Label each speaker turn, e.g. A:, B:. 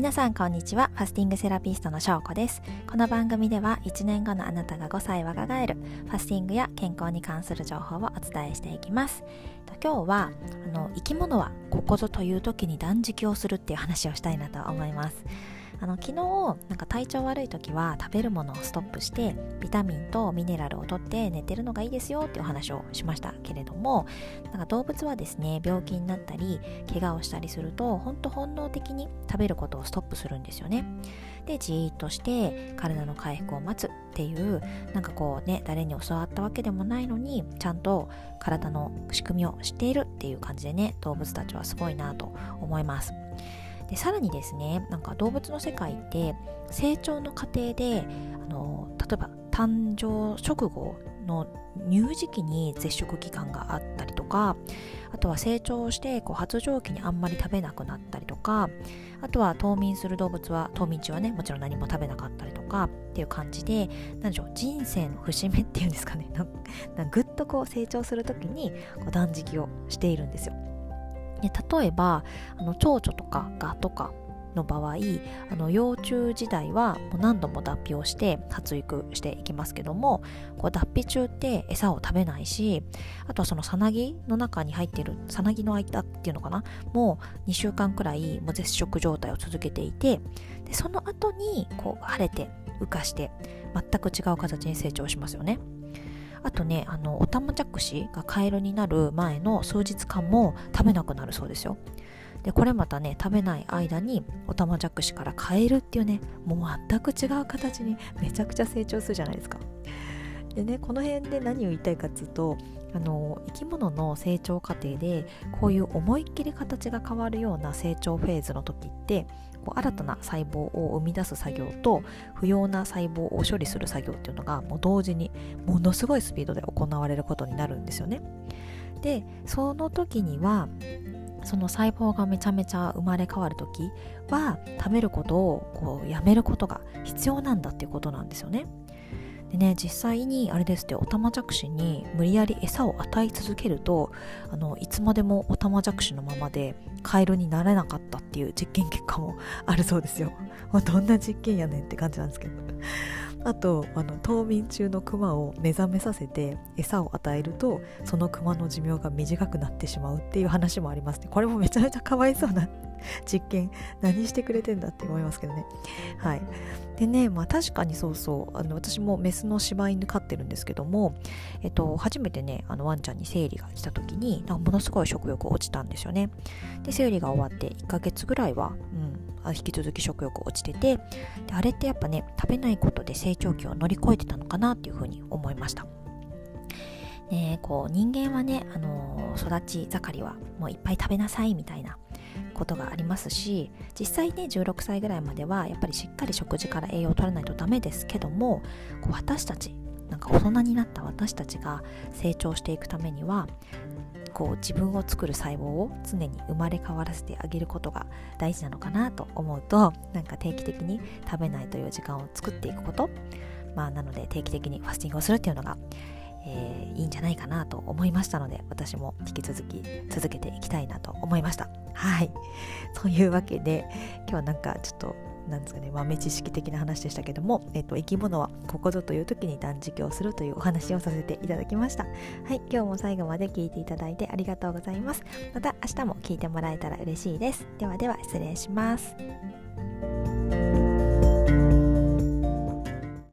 A: 皆さんこんにちは。ファスティングセラピストのしょうこです。この番組では1年後のあなたが5歳若返るファスティングや健康に関する情報をお伝えしていきます。今日はあの生き物はここぞという時に断食をするっていう話をしたいなと思います。あの昨日なんか体調悪い時は食べるものをストップしてビタミンとミネラルをとって寝てるのがいいですよっていうお話をしました。けれどもなんか動物はですね病気になったり怪我をしたりすると本当本能的に食べることをストップするんですよね。でじーっとして体の回復を待つっていうなんかこうね誰に教わったわけでもないのにちゃんと体の仕組みを知っているっていう感じでね動物たちはすごいなと思います。でさらにですねなんか動物の世界って成長の過程であの例えば誕生直後の乳児期に絶食期間があったりとかあとは成長してこう発情期にあんまり食べなくなったりとかあとは冬眠する動物は冬眠中はねもちろん何も食べなかったりとかっていう感じで何でしょう人生の節目っていうんですかねぐっとこう成長する時にこう断食をしているんですよ。で例えばあの蝶々とかガとかの場合あの幼虫時代はもう何度も脱皮をして発育していきますけどもこう脱皮中って餌を食べないしあとはそのさなぎの中に入っているさなぎの間っていうのかな？もう2週間くらいもう絶食状態を続けていてでその後にこう晴れて浮かして全く違う形に成長しますよね。あとねあのオタマジャクシがカエルになる前の数日間も食べなくなるそうですよ。でこれまたね食べない間にオタマジャクシからカエルっていうねもう全く違う形にめちゃくちゃ成長するじゃないですか。でねこの辺で何を言いたいかっていうとあの生き物の成長過程でこういう思いっきり形が変わるような成長フェーズの時ってこう新たな細胞を生み出す作業と不要な細胞を処理する作業っていうのがもう同時にものすごいスピードで行われることになるんですよね。でその時にはその細胞がめちゃめちゃ生まれ変わる時は食べることをこうやめることが必要なんだっていうことなんですよね。でね実際にあれですってオタマジャクシに無理やり餌を与え続けるとあのいつまでもオタマジャクシのままでカエルになれなかったっていう実験結果もあるそうですよ。どんな実験やねんって感じなんですけど。あとあの冬眠中のクマを目覚めさせて餌を与えるとそのクマの寿命が短くなってしまうっていう話もありますねこれもめちゃめちゃかわいそうな実験何してくれてんだって思いますけどね。はい。でねまあ確かにそうそう。あの私もメスの柴犬飼ってるんですけどもえっと初めてねあのワンちゃんに生理が来た時になんものすごい食欲落ちたんですよね。で生理が終わって1ヶ月ぐらいは、うん、引き続き食欲落ちててであれってやっぱね食べないことで成長期を乗り越えてたのかなっていうふうに思いました。ね、こう人間はね、あのー、育ち盛りはもういっぱい食べなさいみたいなことがありますし実際ね16歳ぐらいまではやっぱりしっかり食事から栄養を取らないとダメですけどもこう私たちなんか大人になった私たちが成長していくためにはこう自分を作る細胞を常に生まれ変わらせてあげることが大事なのかなと思うとなんか定期的に食べないという時間を作っていくこと。まあなので定期的にファスティングをするっていうのがえー、いいんじゃないかなと思いましたので私も引き続き続けていきたいなと思いました。はい。というわけで今日はなんかちょっとなんですかね豆知識的な話でしたけども、えっと、生き物はここぞという時に断食をするというお話をさせていただきました。はい。今日も最後まで聞いていただいてありがとうございます。また明日も聞いてもらえたら嬉しいです。ではでは失礼します。